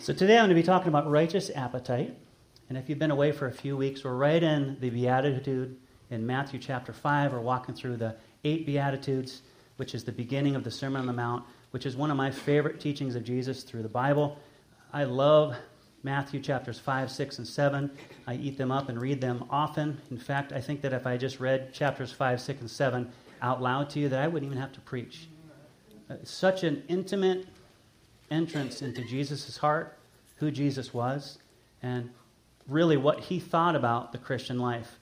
So today I'm going to be talking about righteous appetite. And if you've been away for a few weeks, we're right in the Beatitude in Matthew chapter 5. We're walking through the eight Beatitudes, which is the beginning of the Sermon on the Mount, which is one of my favorite teachings of Jesus through the Bible. I love Matthew chapters 5, 6, and 7. I eat them up and read them often. In fact, I think that if I just read chapters 5, 6, and 7 out loud to you, that I wouldn't even have to preach. Uh, such an intimate entrance into Jesus' heart, who Jesus was, and really what he thought about the Christian life.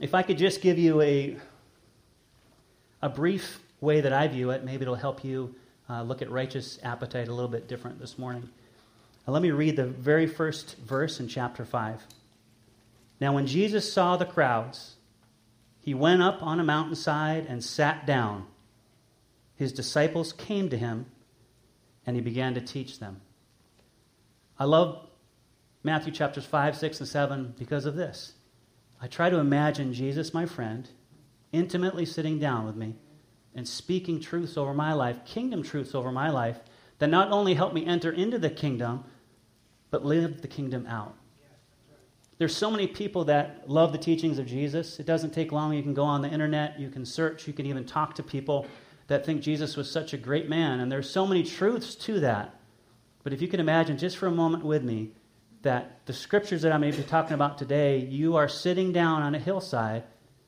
If I could just give you a, a brief way that I view it, maybe it'll help you uh, look at righteous appetite a little bit different this morning. Now, let me read the very first verse in chapter 5. Now, when Jesus saw the crowds, he went up on a mountainside and sat down. His disciples came to him and he began to teach them. I love Matthew chapters 5, 6, and 7 because of this. I try to imagine Jesus, my friend, intimately sitting down with me and speaking truths over my life, kingdom truths over my life, that not only help me enter into the kingdom, but live the kingdom out. There's so many people that love the teachings of Jesus. It doesn't take long. You can go on the internet, you can search, you can even talk to people that think Jesus was such a great man. And there's so many truths to that. But if you can imagine just for a moment with me that the scriptures that I'm going to be talking about today, you are sitting down on a hillside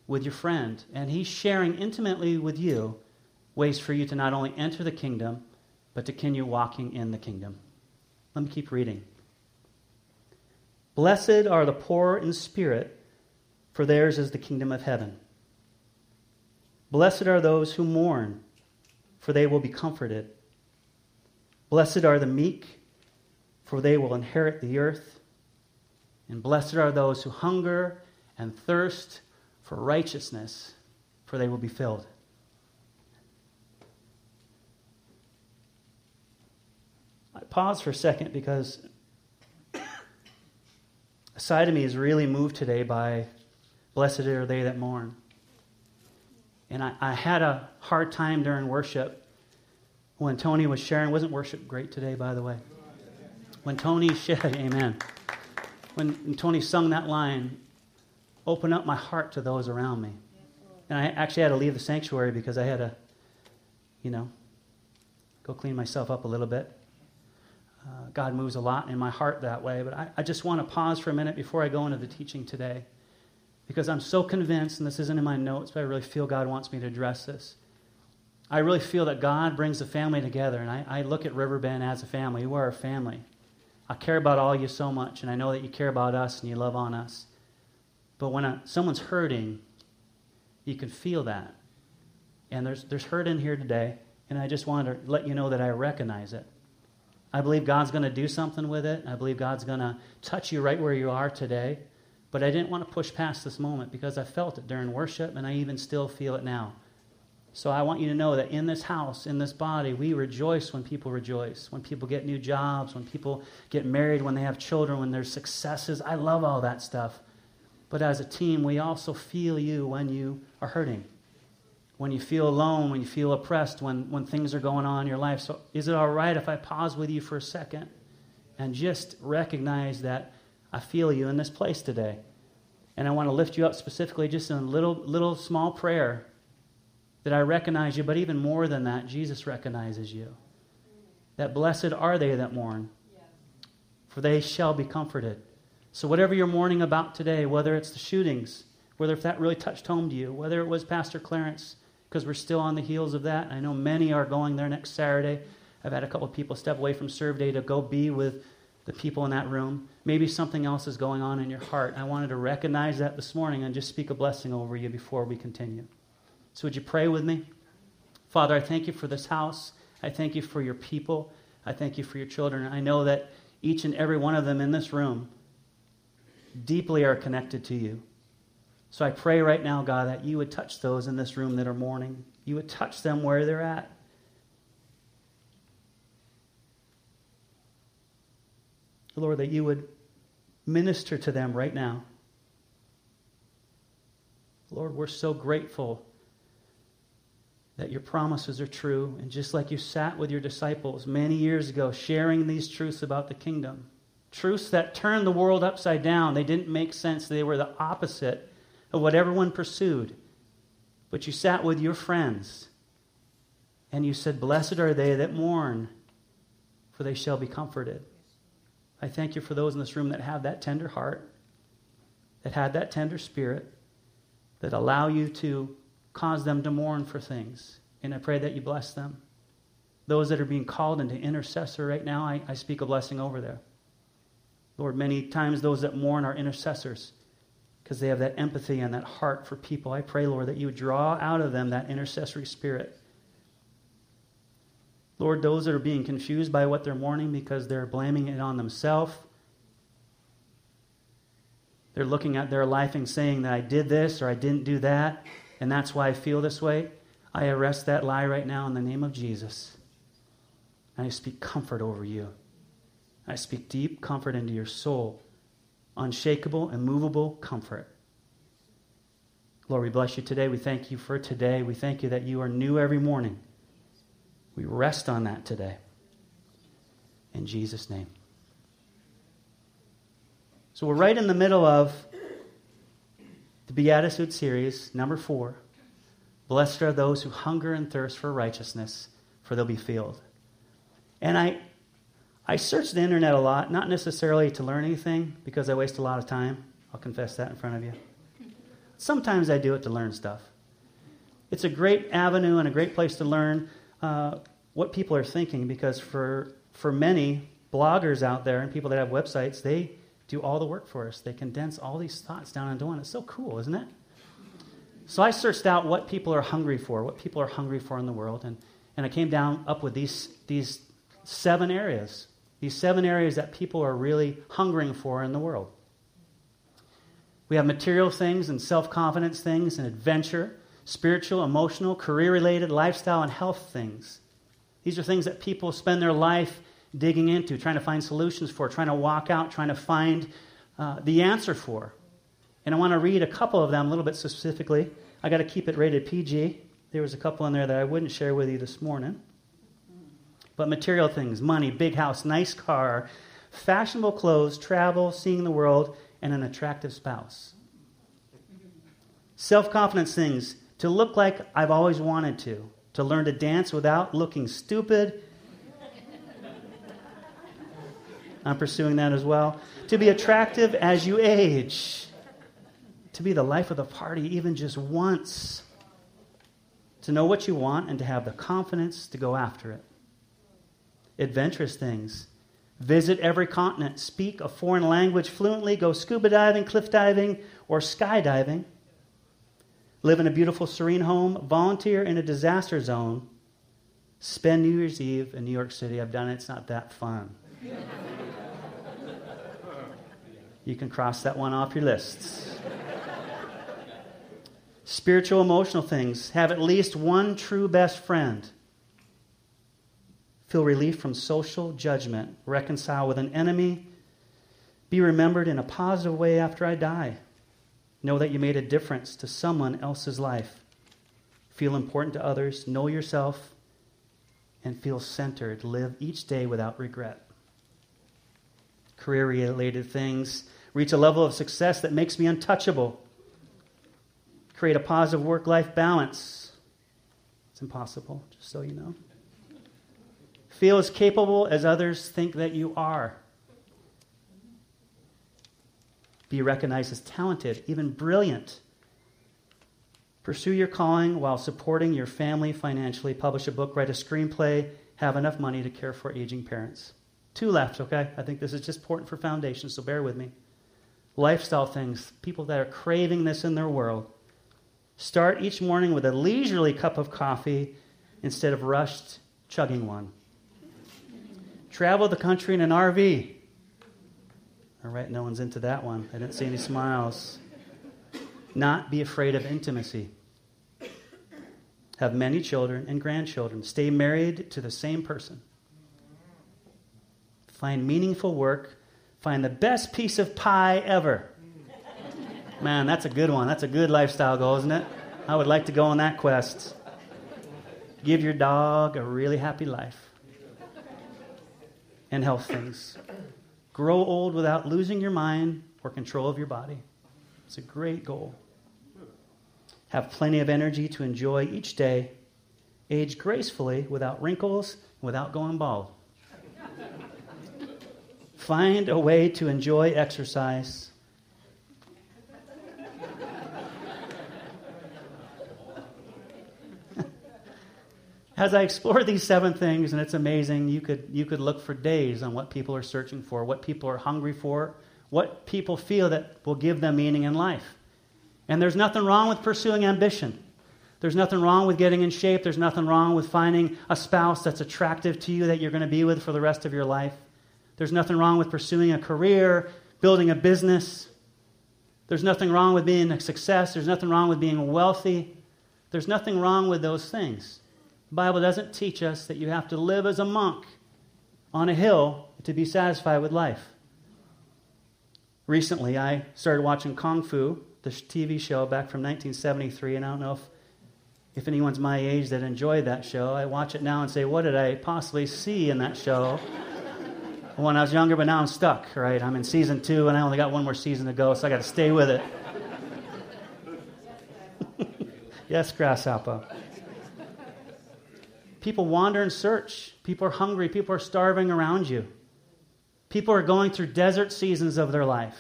with your friend, and he's sharing intimately with you ways for you to not only enter the kingdom, but to continue walking in the kingdom. Let me keep reading. Blessed are the poor in spirit, for theirs is the kingdom of heaven. Blessed are those who mourn for they will be comforted. Blessed are the meek, for they will inherit the earth. And blessed are those who hunger and thirst for righteousness, for they will be filled. I pause for a second because a side of me is really moved today by blessed are they that mourn. And I, I had a hard time during worship when Tony was sharing. Wasn't worship great today, by the way? When Tony shared, amen. When Tony sung that line, open up my heart to those around me. And I actually had to leave the sanctuary because I had to, you know, go clean myself up a little bit. Uh, God moves a lot in my heart that way. But I, I just want to pause for a minute before I go into the teaching today because I'm so convinced, and this isn't in my notes, but I really feel God wants me to address this. I really feel that God brings the family together, and I, I look at Riverbend as a family. You are a family. I care about all you so much, and I know that you care about us and you love on us. But when a, someone's hurting, you can feel that. And there's, there's hurt in here today, and I just wanted to let you know that I recognize it. I believe God's going to do something with it. I believe God's going to touch you right where you are today. But I didn't want to push past this moment because I felt it during worship and I even still feel it now. So I want you to know that in this house, in this body, we rejoice when people rejoice, when people get new jobs, when people get married, when they have children, when there's successes. I love all that stuff. But as a team, we also feel you when you are hurting, when you feel alone, when you feel oppressed, when, when things are going on in your life. So is it all right if I pause with you for a second and just recognize that I feel you in this place today. And I want to lift you up specifically just in a little, little small prayer that I recognize you, but even more than that, Jesus recognizes you. That blessed are they that mourn, for they shall be comforted. So, whatever you're mourning about today, whether it's the shootings, whether if that really touched home to you, whether it was Pastor Clarence, because we're still on the heels of that. I know many are going there next Saturday. I've had a couple of people step away from Serve Day to go be with the people in that room. Maybe something else is going on in your heart. I wanted to recognize that this morning and just speak a blessing over you before we continue. So, would you pray with me? Father, I thank you for this house. I thank you for your people. I thank you for your children. I know that each and every one of them in this room deeply are connected to you. So I pray right now, God, that you would touch those in this room that are mourning. You would touch them where they're at. Lord, that you would minister to them right now. Lord, we're so grateful that your promises are true. And just like you sat with your disciples many years ago, sharing these truths about the kingdom, truths that turned the world upside down, they didn't make sense. They were the opposite of what everyone pursued. But you sat with your friends and you said, Blessed are they that mourn, for they shall be comforted. I thank you for those in this room that have that tender heart, that had that tender spirit, that allow you to cause them to mourn for things. And I pray that you bless them. Those that are being called into intercessor right now, I, I speak a blessing over there. Lord, many times those that mourn are intercessors because they have that empathy and that heart for people. I pray, Lord, that you would draw out of them that intercessory spirit. Lord, those that are being confused by what they're mourning because they're blaming it on themselves, they're looking at their life and saying that I did this or I didn't do that and that's why I feel this way, I arrest that lie right now in the name of Jesus. And I speak comfort over you. I speak deep comfort into your soul, unshakable, immovable comfort. Lord, we bless you today. We thank you for today. We thank you that you are new every morning. We rest on that today. In Jesus' name. So we're right in the middle of the Beatitude series, number four Blessed are those who hunger and thirst for righteousness, for they'll be filled. And I, I search the internet a lot, not necessarily to learn anything, because I waste a lot of time. I'll confess that in front of you. Sometimes I do it to learn stuff. It's a great avenue and a great place to learn uh, what people are thinking, because for, for many bloggers out there and people that have websites, they do all the work for us. They condense all these thoughts down into one. It's so cool, isn't it? So I searched out what people are hungry for, what people are hungry for in the world, and, and I came down up with these, these seven areas. These seven areas that people are really hungering for in the world. We have material things and self confidence things and adventure, spiritual, emotional, career related, lifestyle, and health things. These are things that people spend their life digging into, trying to find solutions for, trying to walk out, trying to find uh, the answer for. And I want to read a couple of them a little bit specifically. I got to keep it rated PG. There was a couple in there that I wouldn't share with you this morning. But material things money, big house, nice car, fashionable clothes, travel, seeing the world, and an attractive spouse. Self confidence things to look like I've always wanted to, to learn to dance without looking stupid I'm pursuing that as well. To be attractive as you age. To be the life of the party even just once. To know what you want and to have the confidence to go after it. Adventurous things. Visit every continent. Speak a foreign language fluently. Go scuba diving, cliff diving, or skydiving. Live in a beautiful, serene home. Volunteer in a disaster zone. Spend New Year's Eve in New York City. I've done it. It's not that fun. You can cross that one off your lists. Spiritual, emotional things. Have at least one true best friend. Feel relief from social judgment. Reconcile with an enemy. Be remembered in a positive way after I die. Know that you made a difference to someone else's life. Feel important to others. Know yourself. And feel centered. Live each day without regret career related things, reach a level of success that makes me untouchable, create a positive work life balance. It's impossible, just so you know. Feel as capable as others think that you are. Be recognized as talented, even brilliant. Pursue your calling while supporting your family financially. Publish a book, write a screenplay, have enough money to care for aging parents. Two left, okay? I think this is just important for foundation, so bear with me. Lifestyle things, people that are craving this in their world. Start each morning with a leisurely cup of coffee instead of rushed chugging one. Travel the country in an RV. All right, no one's into that one. I didn't see any smiles. Not be afraid of intimacy. Have many children and grandchildren. Stay married to the same person find meaningful work, find the best piece of pie ever. Man, that's a good one. That's a good lifestyle goal, isn't it? I would like to go on that quest. Give your dog a really happy life and health things. Grow old without losing your mind or control of your body. It's a great goal. Have plenty of energy to enjoy each day. Age gracefully without wrinkles, without going bald. Find a way to enjoy exercise. As I explore these seven things, and it's amazing, you could, you could look for days on what people are searching for, what people are hungry for, what people feel that will give them meaning in life. And there's nothing wrong with pursuing ambition. There's nothing wrong with getting in shape. There's nothing wrong with finding a spouse that's attractive to you that you're going to be with for the rest of your life. There's nothing wrong with pursuing a career, building a business. There's nothing wrong with being a success. There's nothing wrong with being wealthy. There's nothing wrong with those things. The Bible doesn't teach us that you have to live as a monk on a hill to be satisfied with life. Recently, I started watching Kung Fu, the TV show back from 1973, and I don't know if, if anyone's my age that enjoyed that show. I watch it now and say, what did I possibly see in that show when I was younger, but now I'm stuck, right? I'm in season two, and I only got one more season to go, so I got to stay with it. yes, Grasshopper. People wander and search. People are hungry. People are starving around you. People are going through desert seasons of their life.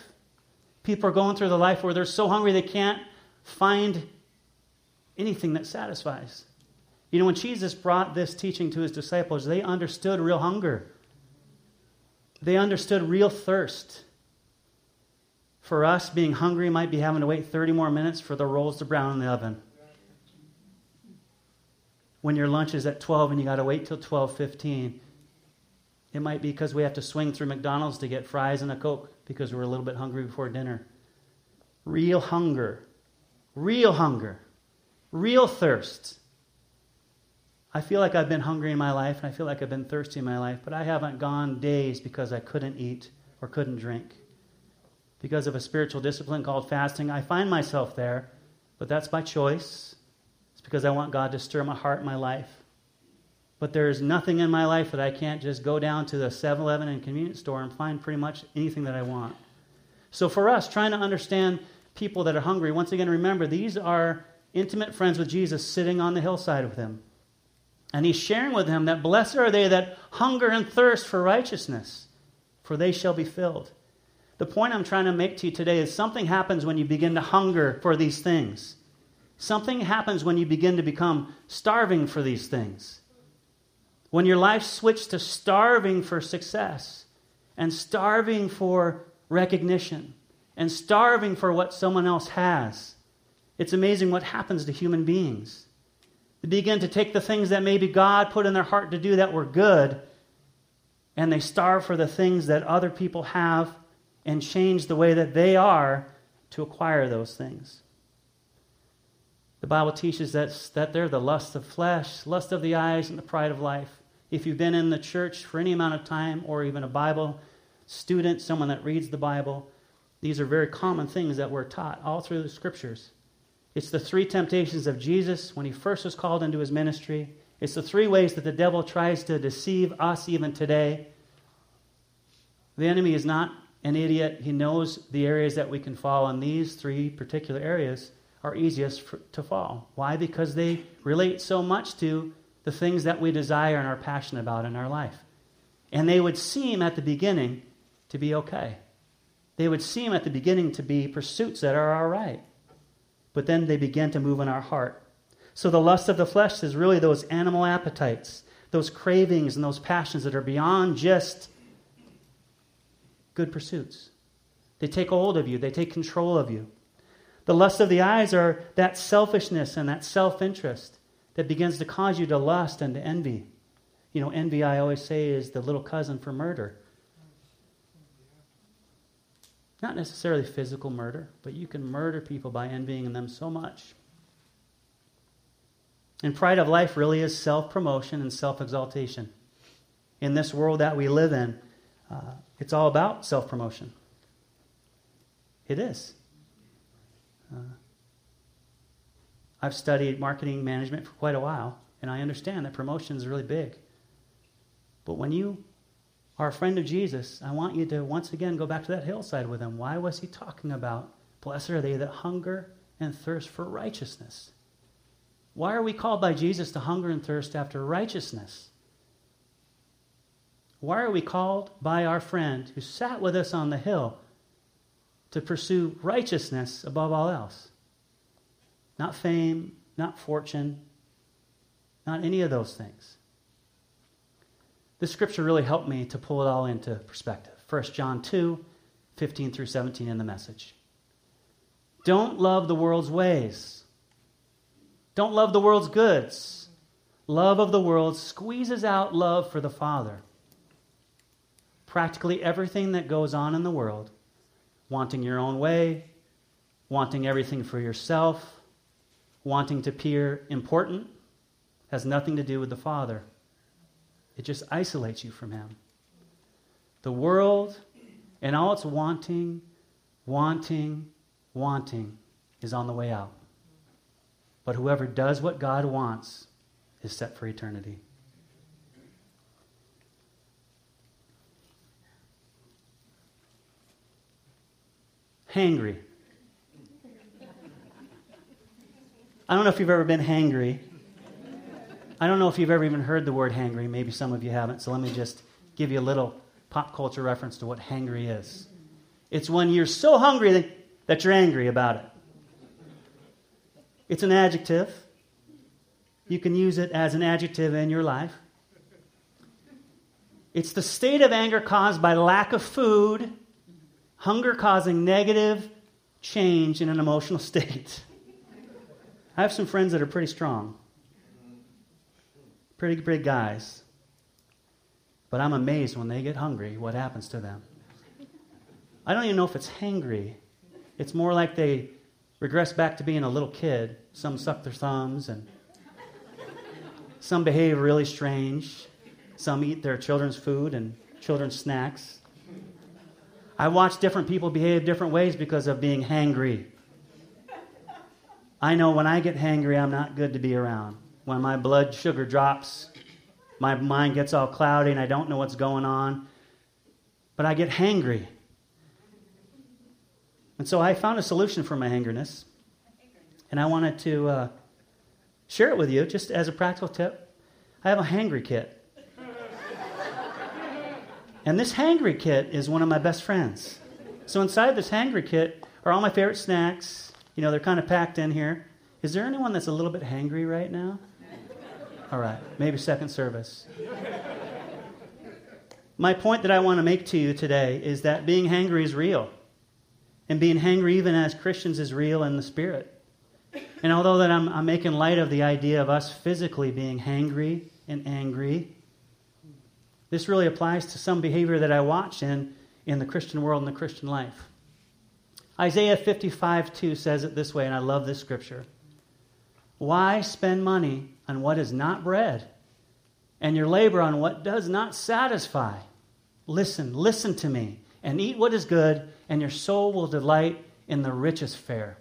People are going through the life where they're so hungry they can't find anything that satisfies. You know, when Jesus brought this teaching to his disciples, they understood real hunger. They understood real thirst. For us, being hungry might be having to wait 30 more minutes for the rolls to brown in the oven when your lunch is at 12 and you got to wait till 12:15. It might be because we have to swing through McDonald's to get fries and a Coke because we're a little bit hungry before dinner. Real hunger. Real hunger. Real thirst. I feel like I've been hungry in my life and I feel like I've been thirsty in my life, but I haven't gone days because I couldn't eat or couldn't drink. Because of a spiritual discipline called fasting, I find myself there, but that's by choice It's because I want God to stir my heart and my life. But there's nothing in my life that I can't just go down to the 7 Eleven and convenience store and find pretty much anything that I want. So for us, trying to understand people that are hungry, once again, remember these are intimate friends with Jesus sitting on the hillside with him. And he's sharing with them that blessed are they that hunger and thirst for righteousness, for they shall be filled. The point I'm trying to make to you today is something happens when you begin to hunger for these things. Something happens when you begin to become starving for these things. When your life switched to starving for success and starving for recognition and starving for what someone else has, it's amazing what happens to human beings. They begin to take the things that maybe God put in their heart to do that were good, and they starve for the things that other people have and change the way that they are to acquire those things. The Bible teaches that, that they're the lust of flesh, lust of the eyes, and the pride of life. If you've been in the church for any amount of time, or even a Bible student, someone that reads the Bible, these are very common things that we're taught all through the scriptures. It's the three temptations of Jesus when he first was called into his ministry. It's the three ways that the devil tries to deceive us even today. The enemy is not an idiot. He knows the areas that we can fall in these three particular areas are easiest for, to fall. Why? Because they relate so much to the things that we desire and are passionate about in our life. And they would seem at the beginning to be okay. They would seem at the beginning to be pursuits that are all right. But then they begin to move in our heart. So the lust of the flesh is really those animal appetites, those cravings and those passions that are beyond just good pursuits. They take hold of you, they take control of you. The lust of the eyes are that selfishness and that self interest that begins to cause you to lust and to envy. You know, envy, I always say, is the little cousin for murder. Not necessarily physical murder, but you can murder people by envying them so much. And pride of life really is self promotion and self exaltation. In this world that we live in, uh, it's all about self promotion. It is. Uh, I've studied marketing management for quite a while, And I understand that promotion is really big. But when you are a friend of Jesus, I want you to once again go back to that hillside with him. Why was he talking about, blessed are they that hunger and thirst for righteousness? Why are we called by Jesus to hunger and thirst after righteousness? Why are we called by our friend who sat with us on the hill to pursue righteousness above all else? Not fame, not fortune, not any of those things. This scripture really helped me to pull it all into perspective. 1 John 2, 15 through 17 in the message. Don't love the world's ways. Don't love the world's goods. Love of the world squeezes out love for the Father practically everything that goes on in the world, wanting your own way, wanting everything for yourself, wanting to appear important, has nothing to do with the Father. It just isolates you from Him. The world and all its wanting, wanting, wanting is on the way out. But whoever does what God wants is set for eternity. hangry. I don't know if you've ever been hangry. I don't know if you've ever even heard the word hangry. Maybe some of you haven't. So let me just give you a little pop culture reference to what hangry is. It's when you're so hungry that, you're angry about it. It's an adjective. You can use it as an adjective in your life. It's the state of anger caused by lack of food Hunger causing negative change in an emotional state. I have some friends that are pretty strong, pretty big guys. But I'm amazed when they get hungry, what happens to them. I don't even know if it's hangry. It's more like they regress back to being a little kid. Some suck their thumbs, and some behave really strange. Some eat their children's food and children's snacks. I watch different people behave different ways because of being hangry. I know when I get hangry, I'm not good to be around. When my blood sugar drops, my mind gets all cloudy and I don't know what's going on. But I get hangry. And so I found a solution for my hangerness. And I wanted to uh, share it with you just as a practical tip. I have a hangry kit. And this hangry kit is one of my best friends. So inside this hangry kit are all my favorite snacks. You know, they're kind of packed in here. Is there anyone that's a little bit hangry right now? All right, maybe second service. My point that I want to make to you today is that being hangry is real. And being hangry, even as Christians, is real in the spirit. And although that I'm, I'm making light of the idea of us physically being hangry and angry, this really applies to some behavior that I watch in, in the Christian world and the Christian life. Isaiah 55 2 says it this way, and I love this scripture. Why spend money on what is not bread, and your labor on what does not satisfy? Listen, listen to me, and eat what is good, and your soul will delight in the richest fare.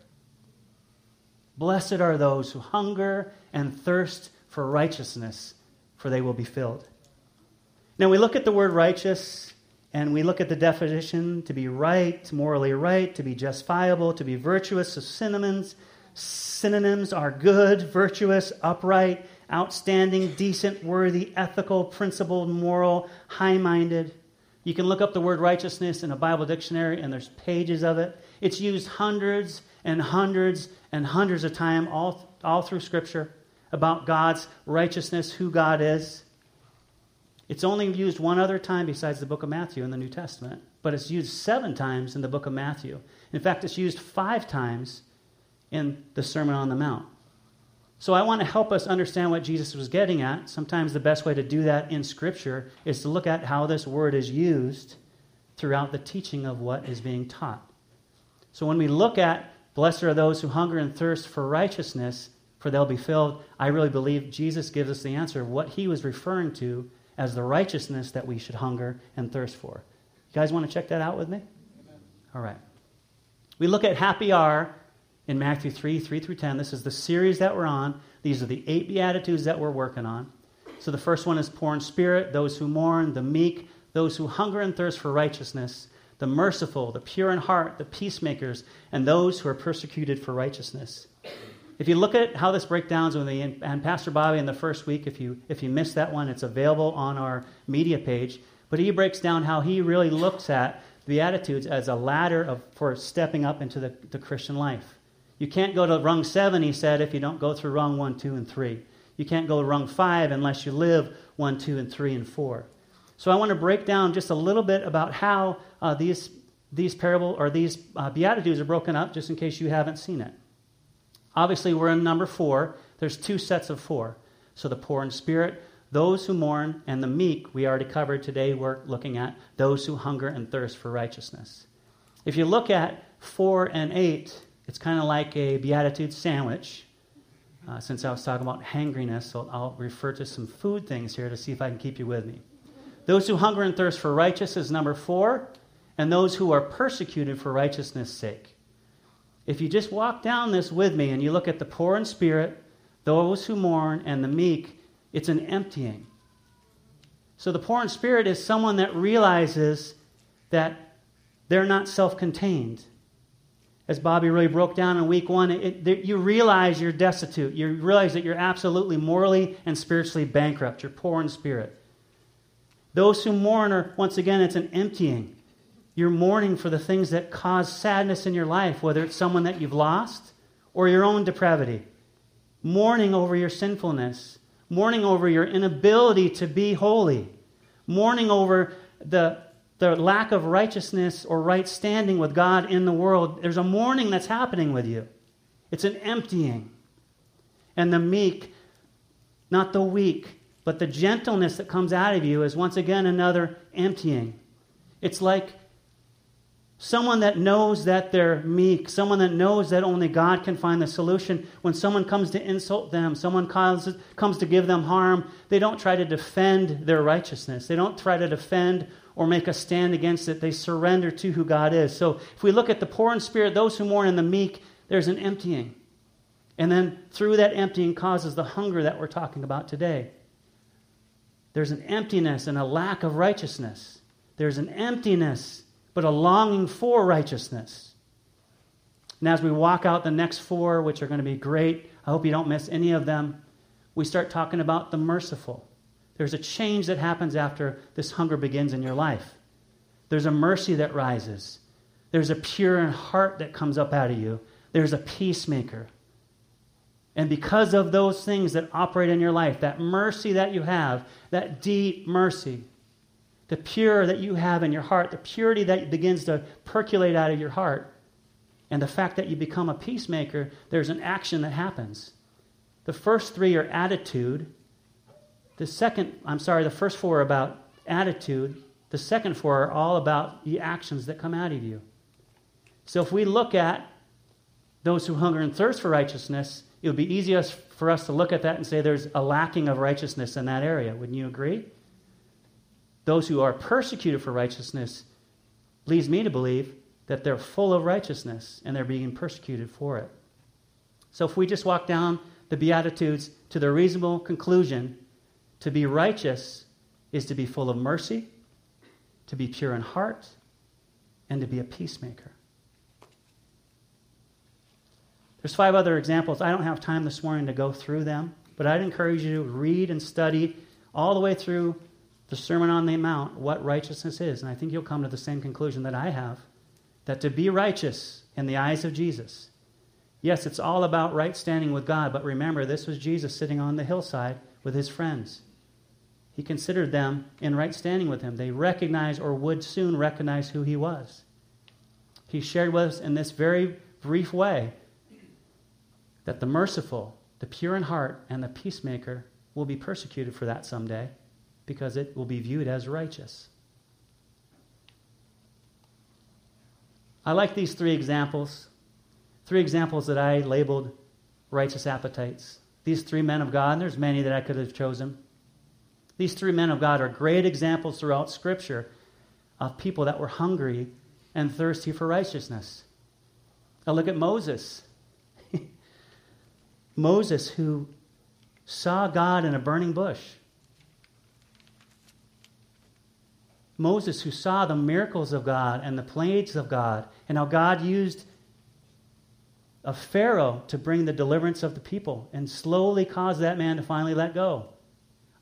Blessed are those who hunger and thirst for righteousness, for they will be filled. Now we look at the word righteous and we look at the definition to be right, morally right, to be justifiable, to be virtuous. So synonyms, synonyms are good, virtuous, upright, outstanding, decent, worthy, ethical, principled, moral, high minded. You can look up the word righteousness in a Bible dictionary, and there's pages of it. It's used hundreds and hundreds and hundreds of times all, all through Scripture about God's righteousness, who God is. It's only used one other time besides the book of Matthew in the New Testament, but it's used seven times in the book of Matthew. In fact, it's used five times in the Sermon on the Mount. So I want to help us understand what Jesus was getting at. Sometimes the best way to do that in Scripture is to look at how this word is used throughout the teaching of what is being taught. So when we look at, blessed are those who hunger and thirst for righteousness, for they'll be filled, I really believe Jesus gives us the answer of what he was referring to as the righteousness that we should hunger and thirst for. You guys want to check that out with me? Amen. All right. We look at happy are in Matthew 3 3 through 10. This is the series that we're on. These are the eight Beatitudes that we're working on. So the first one is poor in spirit, those who mourn, the meek, those who hunger and thirst for righteousness, the merciful, the pure in heart, the peacemakers, and those who are persecuted for righteousness. If you look at how this breakdowns with me and Pastor Bobby in the first week, if you if you missed that one, it's available on our media page. But he breaks down how he really looks at the Beatitudes as a ladder of, for stepping up into the, the Christian life. You can't go to rung seven, he said, if you don't go through rung one, two, and three. You can't go to rung five unless you live one, two, and three, and four. So I want to break down just a little bit about how uh, these, these parable or these uh, beatitudes are broken up, just in case you haven't seen it. Obviously, we're in number four. There's two sets of four. So the poor in spirit, those who mourn, and the meek, we already covered today. We're looking at those who hunger and thirst for righteousness. If you look at four and eight, it's kind of like a beatitude sandwich. Uh, since I was talking about hangriness, so I'll refer to some food things here to see if I can keep you with me. Those who hunger and thirst for righteousness number four, and those who are persecuted for righteousness' sake. If you just walk down this with me and you look at the poor in spirit, those who mourn, and the meek, it's an emptying. So the poor in spirit is someone that realizes that they're not self contained as Bobby really broke down in week one, it, it, you realize you're destitute. You realize that you're absolutely morally and spiritually bankrupt. You're poor in spirit. Those who mourn are, once again, it's an emptying. You're mourning for the things that cause sadness in your life, whether it's someone that you've lost or your own depravity. Mourning over your sinfulness, mourning over your inability to be holy, mourning over the the lack of righteousness or right standing with God in the world, there's a mourning that's happening with you. It's an emptying. And the meek, not the weak, but the gentleness that comes out of you is once again another emptying. It's like someone that knows that they're meek, someone that knows that only God can find the solution. When someone comes to insult them, someone comes, comes to give them harm, they don't try to defend their righteousness. They don't try to defend or make a stand against it. They surrender to who God is. So if we look at the poor in spirit, those who mourn, and the meek, there's an emptying. And then through that emptying causes the hunger that we're talking about today. There's an emptiness and a lack of righteousness. There's an emptiness, but a longing for righteousness. And as we walk out the next four, which are going to be great, I hope you don't miss any of them, we start talking about the merciful. There's a change that happens after this hunger begins in your life. There's a mercy that rises. There's a pure heart that comes up out of you. There's a peacemaker. And because of those things that operate in your life, that mercy that you have, that deep mercy, the pure that you have in your heart, the purity that begins to percolate out of your heart, and the fact that you become a peacemaker, there's an action that happens. The first three are attitude, the second, I'm sorry, the first four are about attitude. The second four are all about the actions that come out of you. So if we look at those who hunger and thirst for righteousness, it would be easiest for us to look at that and say there's a lacking of righteousness in that area. Wouldn't you agree? Those who are persecuted for righteousness leads me to believe that they're full of righteousness and they're being persecuted for it. So if we just walk down the Beatitudes to the reasonable conclusion to be righteous is to be full of mercy, to be pure in heart, and to be a peacemaker. There's five other examples. I don't have time this morning to go through them, but I'd encourage you to read and study all the way through the Sermon on the Mount what righteousness is. And I think you'll come to the same conclusion that I have that to be righteous in the eyes of Jesus, yes, it's all about right standing with God, but remember, this was Jesus sitting on the hillside with his friends. He considered them in right standing with him. They recognized or would soon recognize who he was. He shared with us in this very brief way that the merciful, the pure in heart, and the peacemaker will be persecuted for that someday because it will be viewed as righteous. I like these three examples. Three examples that I labeled righteous appetites. These three men of God, and there's many that I could have chosen. These three men of God are great examples throughout Scripture of people that were hungry and thirsty for righteousness. Now look at Moses. Moses, who saw God in a burning bush. Moses, who saw the miracles of God and the plagues of God, and how God used a Pharaoh to bring the deliverance of the people and slowly cause that man to finally let go.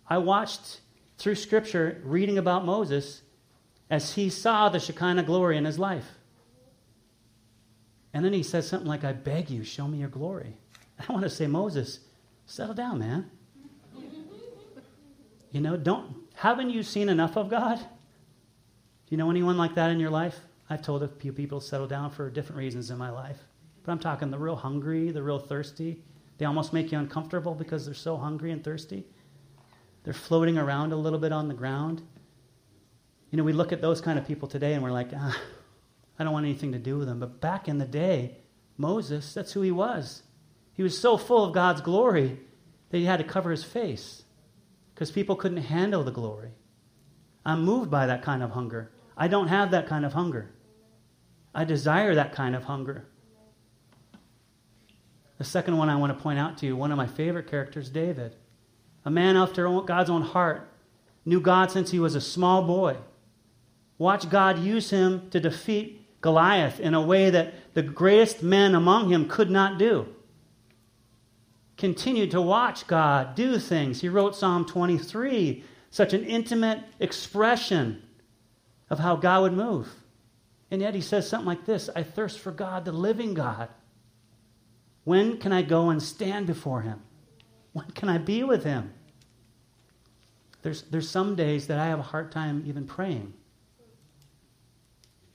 I watched through Scripture reading about Moses as he saw the Shekinah glory in his life. And then he says something like, I beg you, show me your glory. I want to say, Moses, settle down, man. you know, don't, haven't you seen enough of God? Do you know anyone like that in your life? I've told a few people to settle down for different reasons in my life. But I'm talking the real hungry, the real thirsty. They almost make you uncomfortable because they're so hungry and thirsty. They're floating around a little bit on the ground. You know, we look at those kind of people today and we're like, ah, I don't want anything to do with them. But back in the day, Moses, that's who he was. He was so full of God's glory that he had to cover his face because people couldn't handle the glory. I'm moved by that kind of hunger. I don't have that kind of hunger. I desire that kind of hunger. The second one I want to point out to you, one of my favorite characters, David. A man after God's own heart, knew God since he was a small boy. Watch God use him to defeat Goliath in a way that the greatest men among him could not do. Continued to watch God do things. He wrote Psalm 23, such an intimate expression of how God would move. And yet he says something like this I thirst for God, the living God. When can I go and stand before him? When can I be with him? There's, there's some days that I have a hard time even praying.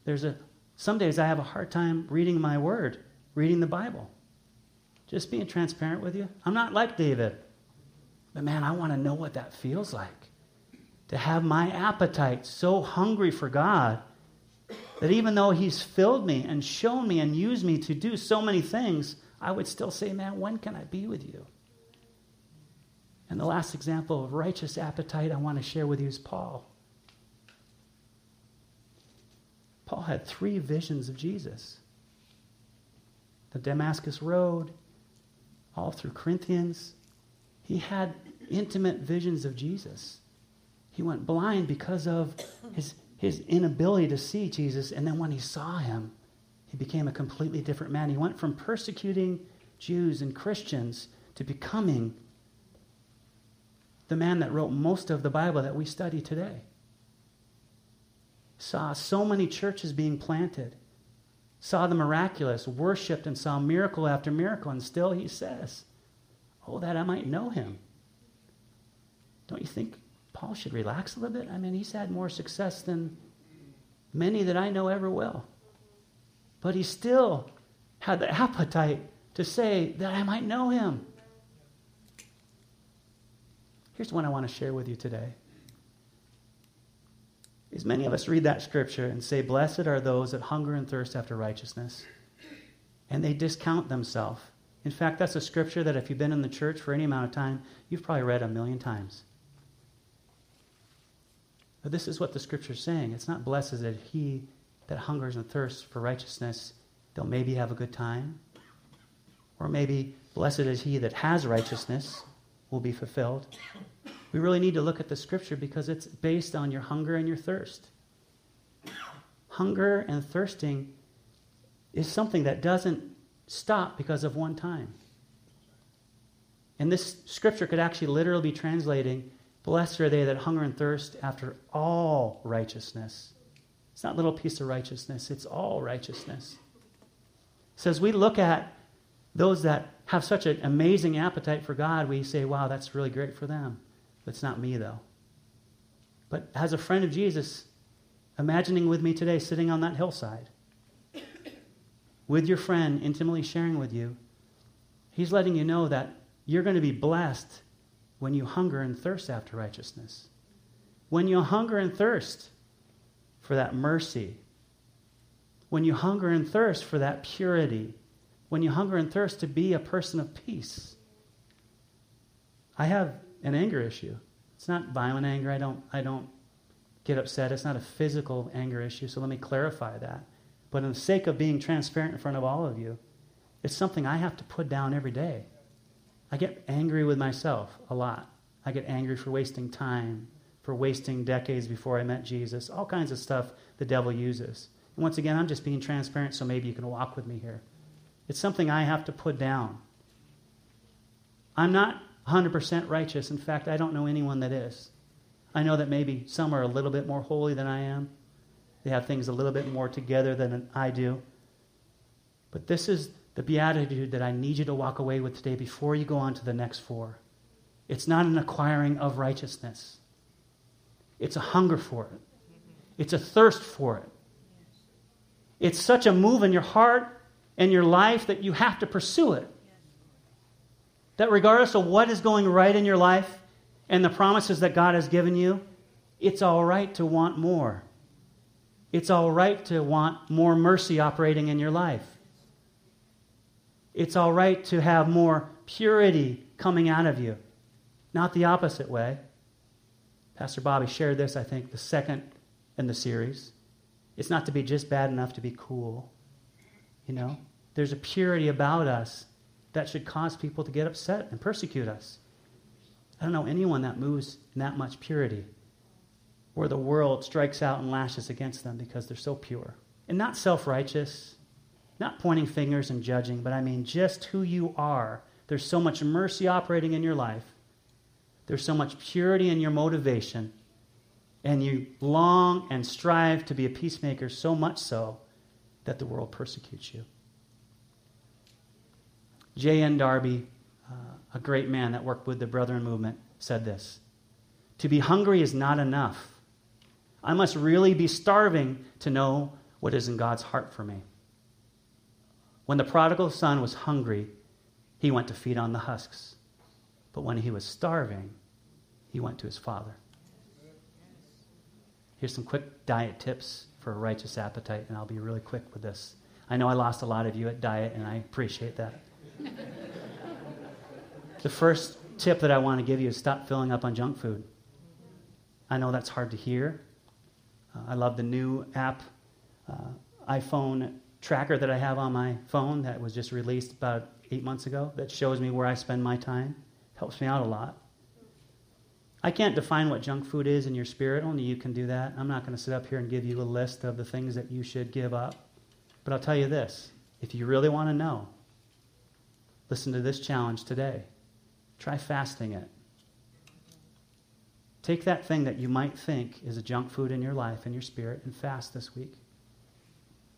There's a, some days I have a hard time reading my word, reading the Bible. Just being transparent with you. I'm not like David. But man, I want to know what that feels like. To have my appetite so hungry for God that even though He's filled me and shown me and used me to do so many things, I would still say, man, when can I be with you? And the last example of righteous appetite I want to share with you is Paul. Paul had three visions of Jesus the Damascus Road, all through Corinthians. He had intimate visions of Jesus. He went blind because of his, his inability to see Jesus, and then when he saw him, he became a completely different man. He went from persecuting Jews and Christians to becoming the man that wrote most of the Bible that we study today. Saw so many churches being planted, saw the miraculous, worshiped, and saw miracle after miracle, and still he says, Oh, that I might know him. Don't you think Paul should relax a little bit? I mean, he's had more success than many that I know ever will. But he still had the appetite to say that I might know him. Here's one I want to share with you today. Is many of us read that scripture and say, Blessed are those that hunger and thirst after righteousness. And they discount themselves. In fact, that's a scripture that if you've been in the church for any amount of time, you've probably read a million times. But this is what the scripture is saying. It's not blessed is he that hungers and thirsts for righteousness, they'll maybe have a good time. Or maybe blessed is he that has righteousness, will be fulfilled. We really need to look at the scripture because it's based on your hunger and your thirst. Hunger and thirsting is something that doesn't stop because of one time. And this scripture could actually literally be translating Blessed are they that hunger and thirst after all righteousness. It's not little piece of righteousness, it's all righteousness. It says we look at those that have such an amazing appetite for God, we say, wow, that's really great for them. But it's not me, though. But as a friend of Jesus, imagining with me today sitting on that hillside, with your friend, intimately sharing with you, he's letting you know that you're going to be blessed when you hunger and thirst after righteousness. When you hunger and thirst for that mercy. When you hunger and thirst for that purity when you hunger and thirst to be a person of peace. I have an anger issue. It's not violent anger. I don't, I don't get upset. It's not a physical anger issue. So let me clarify that. But in the sake of being transparent in front of all of you, it's something I have to put down every day. I get angry with myself a lot. I get angry for wasting time, for wasting decades before I met Jesus, all kinds of stuff the devil uses. And once again, I'm just being transparent, so maybe you can walk with me here. It's something I have to put down. I'm not 100% righteous. In fact, I don't know anyone that is. I know that maybe some are a little bit more holy than I am. They have things a little bit more together than I do. But this is the beatitude that I need you to walk away with today before you go on to the next four. It's not an acquiring of righteousness, it's a hunger for it, it's a thirst for it. It's such a move in your heart and your life that you have to pursue it. That regardless of what is going right in your life and the promises that God has given you, it's all right to want more. It's all right to want more mercy operating in your life. It's all right to have more purity coming out of you, not the opposite way. Pastor Bobby shared this, I think, the second in the series. It's not to be just bad enough to be cool. You know, there's a purity about us that should cause people to get upset and persecute us. I don't know anyone that moves in that much purity where the world strikes out and lashes against them because they're so pure. And not self righteous, not pointing fingers and judging, but I mean just who you are. There's so much mercy operating in your life, there's so much purity in your motivation, and you long and strive to be a peacemaker so much so that the world persecutes you. J.N. Darby, uh, a great man that worked with the Brethren movement, said this To be hungry is not enough. I must really be starving to know what is in God's heart for me. When the prodigal son was hungry, he went to feed on the husks. But when he was starving, he went to his father. Here's some quick diet tips for a righteous appetite, and I'll be really quick with this. I know I lost a lot of you at diet, and I appreciate that the first tip that I want to give you is stop filling up on junk food. I know that's hard to hear. Uh, I love the new app, uh, iPhone tracker that I have on my phone that was just released about eight months ago that shows me where I spend my time. Helps me out a lot. I can't define what junk food is in your spirit, only you can do that. I'm not going to sit up here and give you a list of the things that you should give up. But I'll tell you this if you really want to know, Listen to this challenge today. Try fasting it. Take that thing that you might think is a junk food in your life and your spirit and fast this week.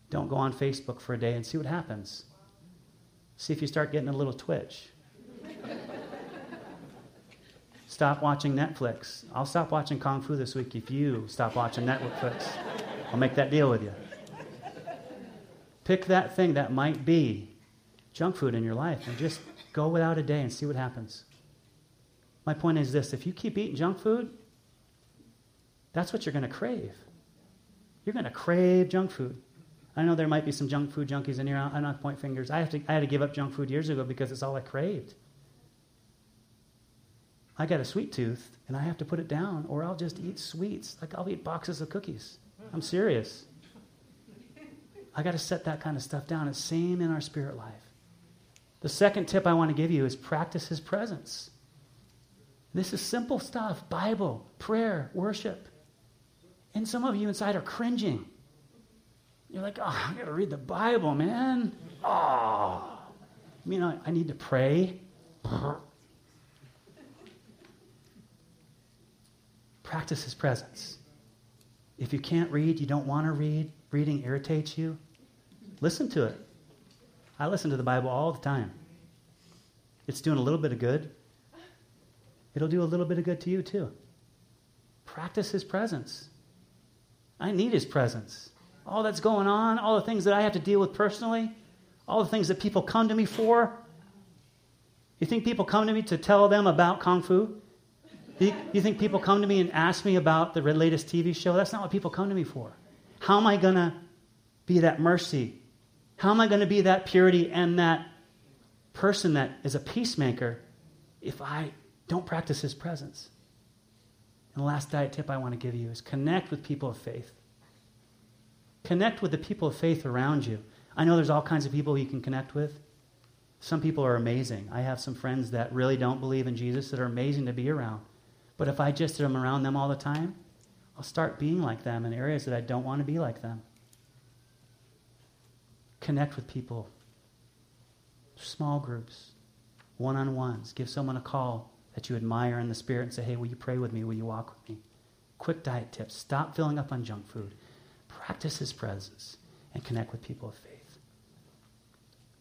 Don't go on Facebook for a day and see what happens. See if you start getting a little twitch. Stop watching Netflix. I'll stop watching Kung Fu this week if you stop watching Netflix. I'll make that deal with you. Pick that thing that might be junk food in your life and just go without a day and see what happens. My point is this if you keep eating junk food, that's what you're going to crave. You're going to crave junk food. I know there might be some junk food junkies in here. I'm not point fingers. I, have to, I had to give up junk food years ago because it's all I craved. I got a sweet tooth and I have to put it down or I'll just eat sweets. Like I'll eat boxes of cookies. I'm serious. I got to set that kind of stuff down. It's same in our spirit life. The second tip I want to give you is practice his presence. This is simple stuff Bible, prayer, worship. And some of you inside are cringing. You're like, oh, I got to read the Bible, man. Oh, you mean I, I need to pray? Practice his presence. If you can't read, you don't want to read, reading irritates you, listen to it. I listen to the Bible all the time. It's doing a little bit of good. It'll do a little bit of good to you, too. Practice His presence. I need His presence. All that's going on, all the things that I have to deal with personally, all the things that people come to me for. You think people come to me to tell them about Kung Fu? You, you think people come to me and ask me about the latest TV show? That's not what people come to me for. How am I going to be that mercy how am I going to be that purity and that person that is a peacemaker if I don't practice his presence? And the last diet tip I want to give you is connect with people of faith. Connect with the people of faith around you. I know there's all kinds of people you can connect with. Some people are amazing. I have some friends that really don't believe in Jesus that are amazing to be around. But if I just am around them all the time, I'll start being like them in areas that I don't want to be like them. Connect with people. Small groups, one on ones. Give someone a call that you admire in the spirit and say, hey, will you pray with me? Will you walk with me? Quick diet tips. Stop filling up on junk food. Practice his presence and connect with people of faith.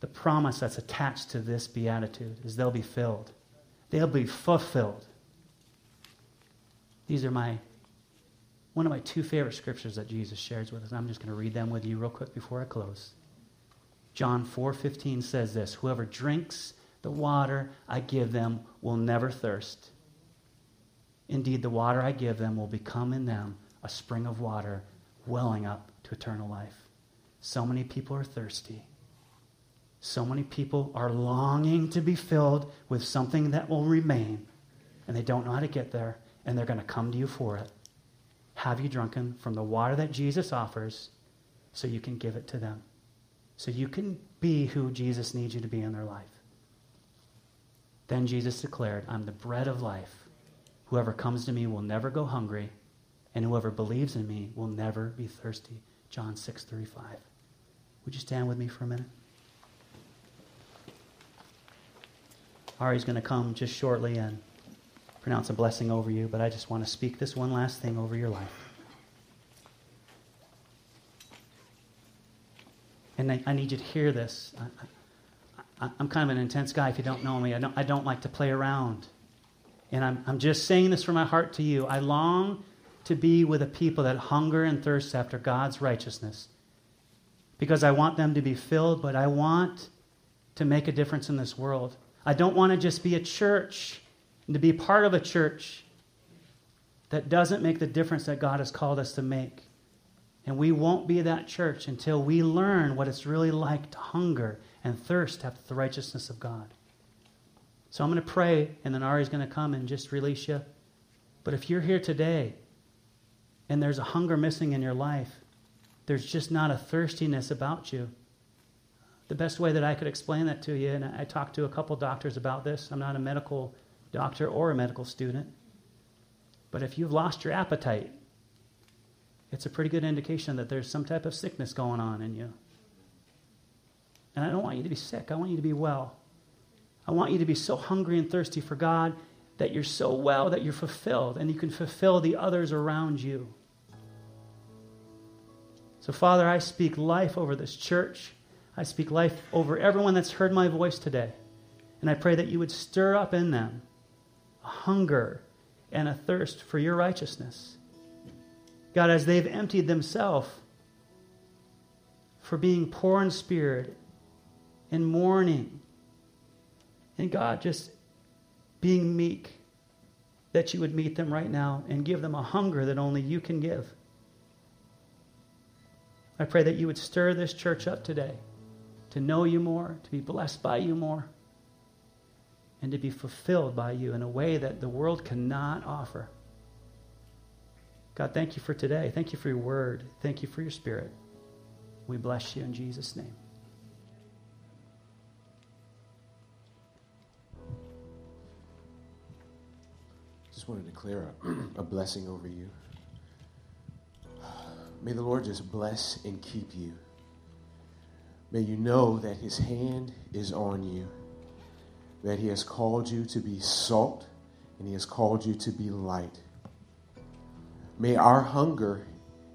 The promise that's attached to this beatitude is they'll be filled. They'll be fulfilled. These are my one of my two favorite scriptures that Jesus shares with us. I'm just going to read them with you real quick before I close. John 4:15 says this, whoever drinks the water I give them will never thirst. Indeed, the water I give them will become in them a spring of water welling up to eternal life. So many people are thirsty. So many people are longing to be filled with something that will remain, and they don't know how to get there, and they're going to come to you for it. Have you drunken from the water that Jesus offers so you can give it to them? So you can be who Jesus needs you to be in their life. Then Jesus declared, I'm the bread of life. Whoever comes to me will never go hungry, and whoever believes in me will never be thirsty. John 6 35. Would you stand with me for a minute? Ari's going to come just shortly and pronounce a blessing over you, but I just want to speak this one last thing over your life. And I, I need you to hear this. I, am kind of an intense guy if you don't know me. I don't, I don't like to play around. And I'm, I'm just saying this from my heart to you. I long to be with a people that hunger and thirst after God's righteousness because I want them to be filled, but I want to make a difference in this world. I don't want to just be a church and to be part of a church that doesn't make the difference that God has called us to make. And we won't be that church until we learn what it's really like to hunger and thirst after the righteousness of God. So I'm going to pray, and then Ari's going to come and just release you. But if you're here today and there's a hunger missing in your life, there's just not a thirstiness about you, the best way that I could explain that to you, and I talked to a couple doctors about this. I'm not a medical doctor or a medical student. But if you've lost your appetite, it's a pretty good indication that there's some type of sickness going on in you. And I don't want you to be sick, I want you to be well. I want you to be so hungry and thirsty for God that you're so well that you're fulfilled and you can fulfill the others around you. So, Father, I speak life over this church. I speak life over everyone that's heard my voice today. And I pray that you would stir up in them a hunger and a thirst for your righteousness. God, as they've emptied themselves for being poor in spirit and mourning, and God, just being meek, that you would meet them right now and give them a hunger that only you can give. I pray that you would stir this church up today to know you more, to be blessed by you more, and to be fulfilled by you in a way that the world cannot offer. God, thank you for today. Thank you for your word. Thank you for your spirit. We bless you in Jesus' name. Just want to declare a, a blessing over you. May the Lord just bless and keep you. May you know that his hand is on you, that he has called you to be salt and he has called you to be light. May our hunger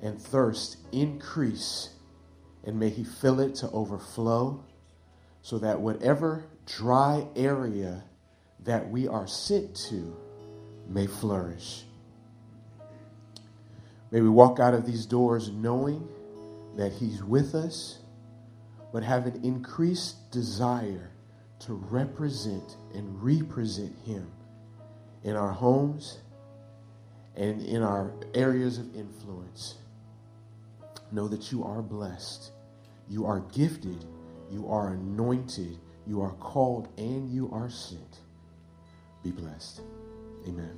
and thirst increase, and may he fill it to overflow, so that whatever dry area that we are sent to may flourish. May we walk out of these doors knowing that he's with us but have an increased desire to represent and represent Him in our homes and in our areas of influence. Know that you are blessed, you are gifted, you are anointed, you are called, and you are sent. Be blessed. Amen.